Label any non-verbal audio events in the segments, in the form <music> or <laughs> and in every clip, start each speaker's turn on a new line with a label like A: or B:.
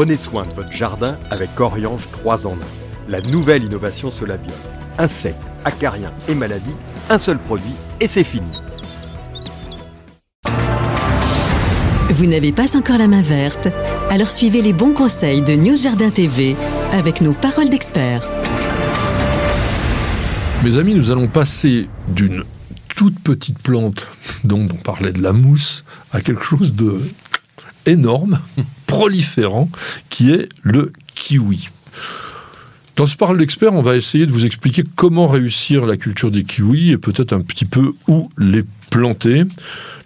A: Prenez soin de votre jardin avec Oriange 3 en 1. La nouvelle innovation Solabium. Insectes, acariens et maladies, un seul produit et c'est fini.
B: Vous n'avez pas encore la main verte? Alors suivez les bons conseils de News Jardin TV avec nos paroles d'experts.
C: Mes amis, nous allons passer d'une toute petite plante dont on parlait de la mousse à quelque chose de énorme, proliférant, qui est le kiwi. Dans ce parole d'expert, on va essayer de vous expliquer comment réussir la culture des kiwis et peut-être un petit peu où les planter.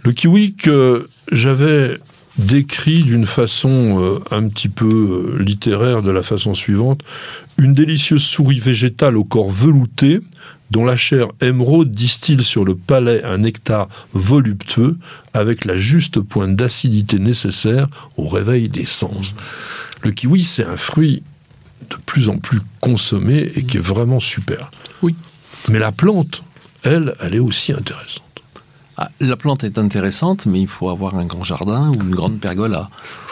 C: Le kiwi que j'avais décrit d'une façon euh, un petit peu euh, littéraire de la façon suivante, une délicieuse souris végétale au corps velouté, dont la chair émeraude distille sur le palais un nectar voluptueux avec la juste pointe d'acidité nécessaire au réveil des sens. Le kiwi, c'est un fruit de plus en plus consommé et qui est vraiment super.
D: Oui.
C: Mais la plante, elle, elle est aussi intéressante.
D: Ah, la plante est intéressante, mais il faut avoir un grand jardin ou une grande pergola.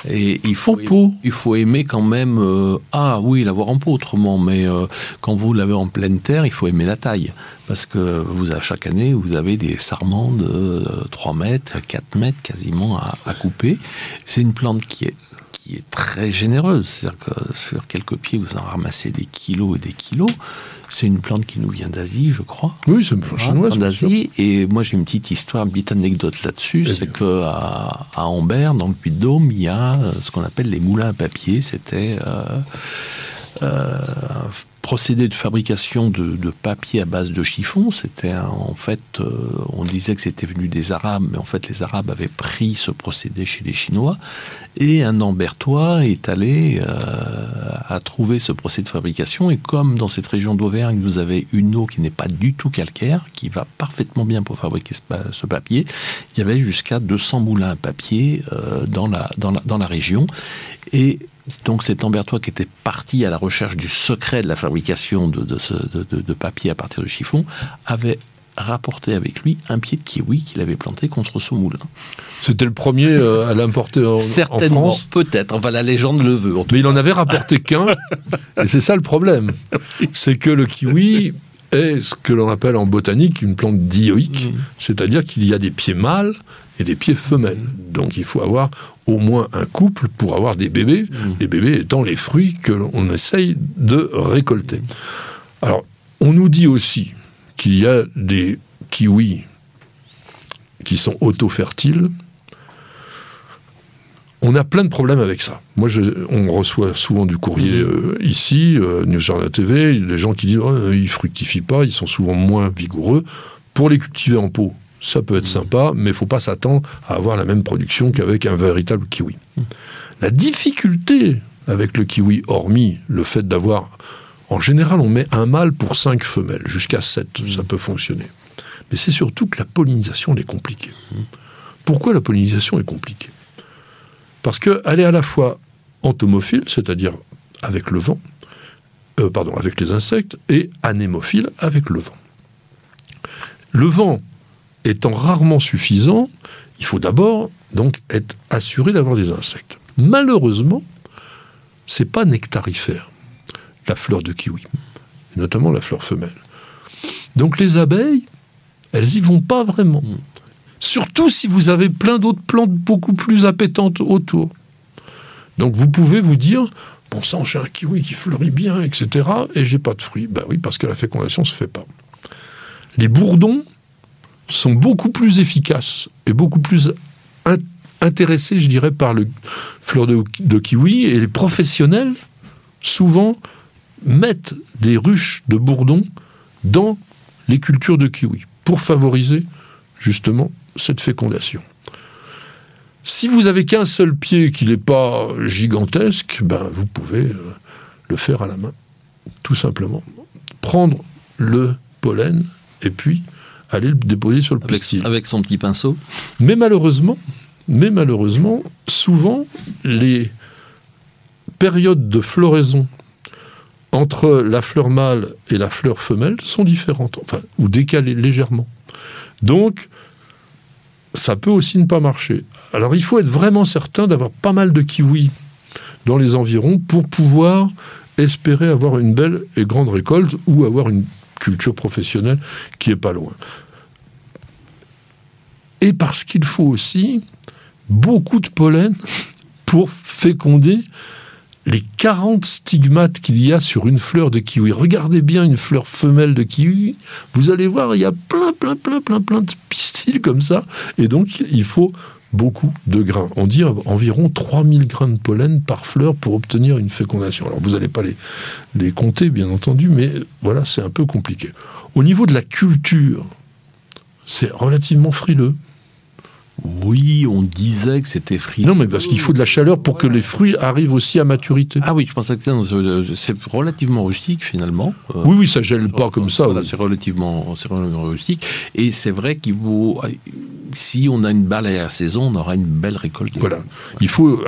D: Et il faut,
C: pot.
D: il faut aimer quand même. euh, ah oui, l'avoir en pot autrement, mais euh, quand vous l'avez en pleine terre, il faut aimer la taille. Parce que vous, à chaque année, vous avez des sarments de euh, 3 mètres, 4 mètres quasiment à, à couper. C'est une plante qui est, qui est très généreuse. C'est-à-dire que sur quelques pieds, vous en ramassez des kilos et des kilos. C'est une plante qui nous vient d'Asie, je crois.
C: Oui, c'est une plante chinoise.
D: en
C: bien sûr.
D: Asie. Et moi, j'ai une petite histoire, une petite anecdote là-dessus. C'est que à, à Ambert, dans le Puy-de-Dôme, il y a euh, ce qu'on appelle les moulins à papier. C'était euh, euh, procédé de fabrication de, papier à base de chiffon. C'était en fait, euh, on disait que c'était venu des Arabes, mais en fait, les Arabes avaient pris ce procédé chez les Chinois. Et un Ambertois est allé euh, à trouver ce procédé de fabrication. Et comme dans cette région d'Auvergne, vous avez une eau qui n'est pas du tout calcaire, qui va parfaitement bien pour fabriquer ce papier, il y avait jusqu'à 200 moulins à papier euh, dans, la, dans, la, dans la région. Et donc cet Ambertois qui était parti à la recherche du secret de la fabrication de, de ce- de- de- de papier à partir de chiffon, avait rapporté avec lui un pied de kiwi qu'il avait planté contre ce moulin.
C: C'était le premier euh, à l'importer en, en
D: Certainement,
C: France.
D: peut-être. Enfin, la légende le veut. en tout
C: Mais il en avait rapporté qu'un. et c'est ça le problème. C'est que le kiwi est ce que l'on appelle en botanique une plante dioïque.
D: Mhm.
C: C'est-à-dire qu'il y a des pieds mâles et des pieds femelles. Donc il faut avoir au moins un couple pour avoir des bébés. Les bébés étant les fruits que l'on essaye de récolter. Alors, on nous dit aussi qu'il y a des kiwis qui sont auto-fertiles. On a plein de problèmes avec ça. Moi, je- on reçoit souvent du courrier euh, ici, euh, News Journal TV, des gens qui disent oh, ils fructifient pas, ils sont souvent moins vigoureux. Pour les cultiver en pot, ça peut être sympa, mais il faut pas s'attendre à avoir la même production qu'avec un véritable kiwi. La difficulté avec le kiwi, hormis le fait d'avoir, en général, on met un mâle pour cinq femelles, jusqu'à sept, ça peut fonctionner. Mais c'est surtout que la pollinisation elle est compliquée. Pourquoi la pollinisation est compliquée? Parce qu'elle est à la fois entomophile, c'est-à-dire avec le vent, euh, pardon, avec les insectes, et anémophile avec le vent. Le vent étant rarement suffisant, il faut d'abord donc être assuré d'avoir des insectes. Malheureusement, c'est pas nectarifère la fleur de kiwi, notamment la fleur femelle. Donc les abeilles, elles y vont pas vraiment. Surtout si vous avez plein d'autres plantes beaucoup plus appétantes autour. Donc vous pouvez vous dire, bon sang, j'ai un kiwi qui fleurit bien, etc., et j'ai pas de fruits. Ben oui, parce que la fécondation se fait pas. Les bourdons sont beaucoup plus efficaces et beaucoup plus in- intéressés, je dirais, par le fleur de, de kiwi, et les professionnels, souvent, mettent des ruches de bourdons dans les cultures de kiwi pour favoriser justement cette fécondation. Si vous avez qu'un seul pied qui n'est pas gigantesque, ben vous pouvez euh, le faire à la main, tout simplement. Prendre le pollen et puis aller le déposer sur le
D: Avec, avec son petit pinceau.
C: Mais malheureusement, mais malheureusement, souvent les périodes de floraison entre la fleur mâle et la fleur femelle sont différentes, enfin, ou décalées légèrement. Donc, ça peut aussi ne pas marcher. Alors, il faut être vraiment certain d'avoir pas mal de kiwis dans les environs pour pouvoir espérer avoir une belle et grande récolte ou avoir une culture professionnelle qui est pas loin. Et parce qu'il faut aussi beaucoup de pollen pour féconder les 40 stigmates qu'il y a sur une fleur de kiwi. Regardez bien une fleur femelle de kiwi, vous allez voir, il y a plein, plein, plein, plein, plein de pistils comme ça. Et donc, il faut beaucoup de grains. On dit environ 3000 grains de pollen par fleur pour obtenir une fécondation. Alors, vous n'allez pas les, les compter, bien entendu, mais voilà, c'est un peu compliqué. Au niveau de la culture, c'est relativement frileux.
D: Oui, on disait que c'était frileux.
C: Non, mais parce qu'il faut de la chaleur pour que les fruits arrivent aussi à maturité.
D: Ah oui, je pensais que c'est relativement rustique finalement.
C: Euh, oui, oui, ça gèle pas comme ça.
D: Voilà, c'est relativement, relativement rustique. Et c'est vrai qu'il vaut. Si on a une balle à la saison, on aura une belle récolte.
C: Voilà. Il faut.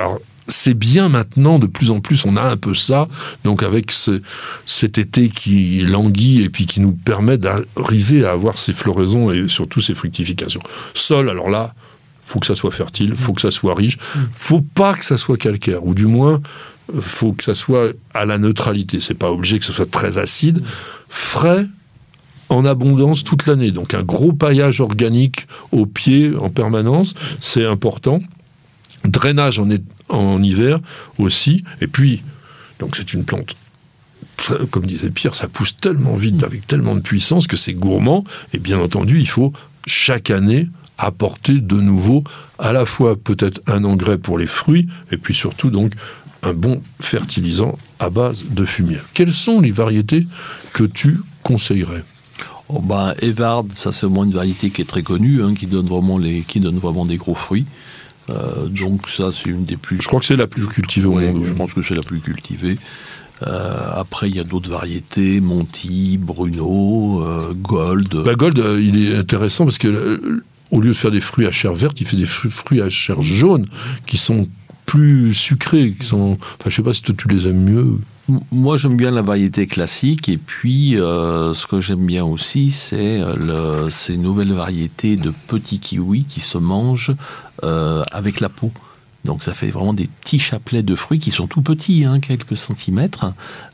C: c'est bien maintenant, de plus en plus, on a un peu ça. Donc avec cet été qui languit et puis qui nous permet d'arriver à avoir ces floraisons et surtout ces fructifications. Sol, alors là, faut que ça soit fertile, faut que ça soit riche, faut pas que ça soit calcaire, ou du moins, faut que ça soit à la neutralité. C'est pas obligé que ce soit très acide, frais en abondance toute l'année. Donc un gros paillage organique au pied en permanence, c'est important. Drainage en, en hiver aussi. Et puis, donc c'est une plante comme disait Pierre, ça pousse tellement vite, avec tellement de puissance que c'est gourmand. Et bien entendu, il faut chaque année apporter de nouveau à la fois peut-être un engrais pour les fruits et puis surtout donc un bon fertilisant à base de fumier. Quelles sont les variétés que tu conseillerais?
D: Oh ben, Evard, ça c'est au moins une variété qui est très connue, hein, qui, donne vraiment les, qui donne vraiment des gros fruits. Euh, donc ça c'est une des plus...
C: Je crois que c'est la plus cultivée au monde.
D: Je pense que c'est la plus cultivée. Euh, après, il y a d'autres variétés, Monty, Bruno, euh, Gold.
C: Bah, Gold, il est intéressant parce que au lieu de faire des fruits à chair verte, il fait des fruits à chair jaune qui sont plus sucrés, sais pas si tu les aimes mieux.
D: Moi, j'aime bien la variété classique, et puis euh, ce que j'aime bien aussi, c'est euh, ces nouvelles variétés de petits kiwis qui se mangent euh, avec la peau. Donc ça fait vraiment des petits chapelets de fruits qui sont tout petits, hein, quelques centimètres,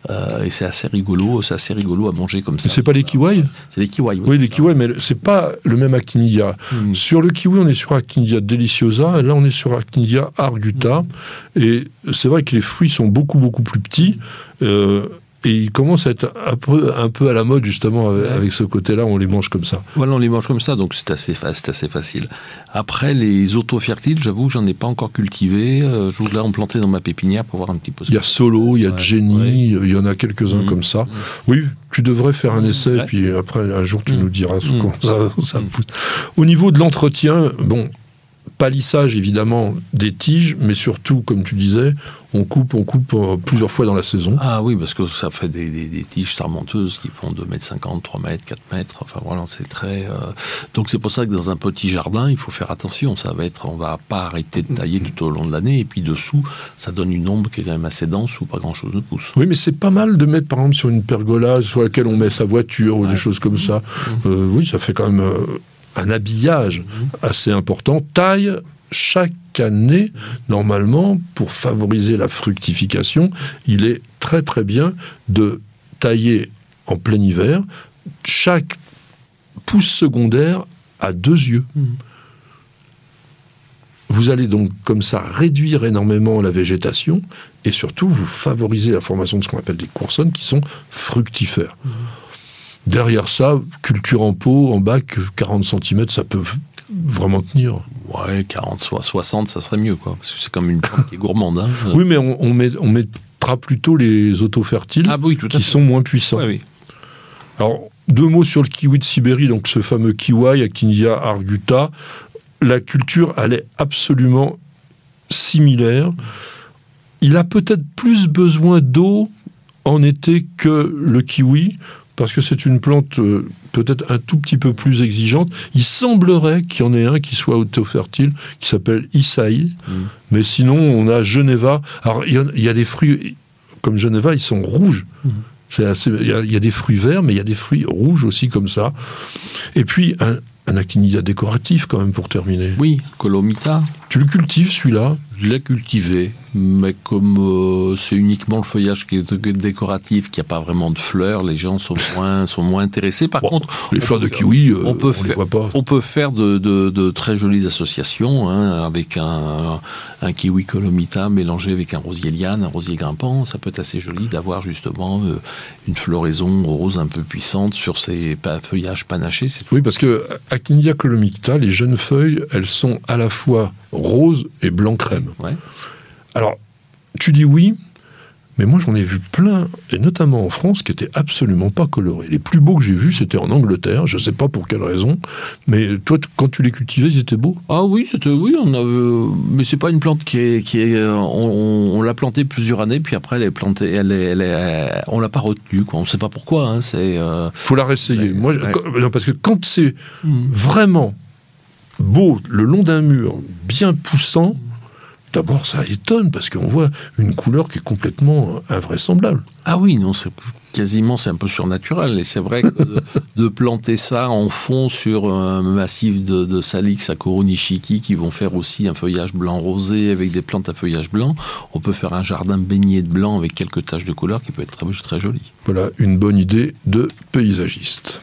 D: euh, et c'est assez rigolo, c'est assez rigolo à manger comme ça.
C: C'est pas les kiwis
D: C'est les kiwis.
C: Oui, les kiwis, mais c'est pas le même actinidia. Hmm. Sur le kiwi, on est sur actinidia deliciosa, et là on est sur actinidia arguta, hmm. et c'est vrai que les fruits sont beaucoup beaucoup plus petits. Euh, et ils commencent à être un peu, un peu à la mode, justement, avec, ce côté-là, on les mange comme ça.
D: Voilà, on les mange comme ça, donc c'est assez, assez facile. Après, les auto-fertiles, j'avoue que j'en ai pas encore cultivé. Euh, je voulais en planter dans ma pépinière pour voir un petit peu.
C: Il y a Solo, il y a Jenny, il y en a quelques-uns mmh. comme ça. Mmh. Oui, tu devrais faire un essai, et puis après, un jour, tu mmh. nous diras comment ça, ça pousse. Au niveau de l'entretien, bon, palissage évidemment des tiges, mais surtout, comme tu disais, on coupe, on coupe euh, plusieurs fois dans la saison.
D: Ah oui, parce que ça fait des, tiges sarmenteuses qui font 2 mètres 50, 3 mètres, 4 mètres. Enfin voilà, c'est très. Euh, donc c'est pour ça que dans un petit jardin, il faut faire attention. Ça va être, on va pas arrêter de tailler tout au long de l'année, et puis dessous, ça donne une ombre qui est quand même assez dense où pas grand chose ne pousse.
C: Oui, mais c'est pas mal de mettre par exemple sur une pergola sur laquelle on met sa voiture ou des choses comme ça. Mmh. Euh, oui, ça fait quand même un habillage assez important, taille chaque année, normalement, pour favoriser la fructification, il est très très bien de tailler en plein hiver chaque pouce secondaire à deux yeux. Vous allez donc comme ça réduire énormément la végétation et surtout vous favoriser la formation de ce qu'on appelle des coursonnes qui sont fructifères. Derrière ça, culture en pot, en bac, 40 cm, ça peut vraiment tenir.
D: Ouais, 40, 60, ça serait mieux, quoi. Parce que c'est comme une plante qui est gourmande. Hein. <laughs>
C: Oui, mais on, met, on mettra plutôt les autofertiles ah, oui, qui sont moins puissants. oui. Alors, deux mots sur le kiwi de Sibérie, donc ce fameux kiwi, Actinia arguta. La culture, elle est absolument similaire. Il a peut-être plus besoin d'eau en été que le kiwi, parce que c'est une plante euh, peut-être un tout petit peu plus exigeante. Il semblerait qu'il y en ait un qui soit auto-fertile, qui s'appelle Isaï, mm. mais sinon on a Geneva. Alors il y, a des fruits comme Geneva, ils sont rouges. Mm. il, y a, des fruits verts, mais il y a des fruits rouges aussi comme ça. Et puis un, un décoratif quand même pour terminer.
D: Oui, Colomita.
C: Tu le cultives celui-là?
D: Je l'ai cultivé, mais comme euh, c'est uniquement le feuillage qui est décoratif, qui n'y a pas vraiment de fleurs, les gens sont <laughs> moins, sont moins intéressés. Par contre,
C: les fleurs de kiwi,
D: on peut
C: faire,
D: voit
C: pas.
D: On peut faire de, de, très jolies associations hein, avec un, un, kiwi colomita mélangé avec un rosier liane, un rosier grimpant. Ça peut être assez joli d'avoir justement euh, une floraison rose un peu puissante sur ces feuillages panachés.
C: Oui, parce que Aquinia colomicta, les jeunes feuilles, elles sont à la fois roses et blanc crème.
D: Ouais.
C: Alors, tu dis oui, mais moi j'en ai vu plein, et notamment en France, qui étaient absolument pas colorés. Les plus beaux que j'ai vus, c'était en Angleterre, je ne sais pas pour quelle raison, mais toi, quand tu les cultivais, ils étaient beaux
D: Ah oui, c'était oui, on avait, mais c'est pas une plante qui est, qui est on, l'a plantée plusieurs années, puis après elle est plantée, elle est, elle on l'a pas retenue, quoi. On ne sait pas pourquoi. Hein, c'est.
C: Euh, Faut la réessayer. moi, non, parce que quand c'est hmm. vraiment beau le long d'un mur, bien poussant. D'abord, ça étonne parce qu'on voit une couleur qui est complètement invraisemblable.
D: Ah oui, non, c'est quasiment c'est un peu surnaturel. Et c'est vrai que de, <laughs> planter ça en fond sur un massif de, de salix à Koronishiki qui vont faire aussi un feuillage blanc rosé avec des plantes à feuillage blanc, on peut faire un jardin baigné de blanc avec quelques taches de couleur qui peut être très, très joli.
C: Voilà une bonne idée de paysagiste.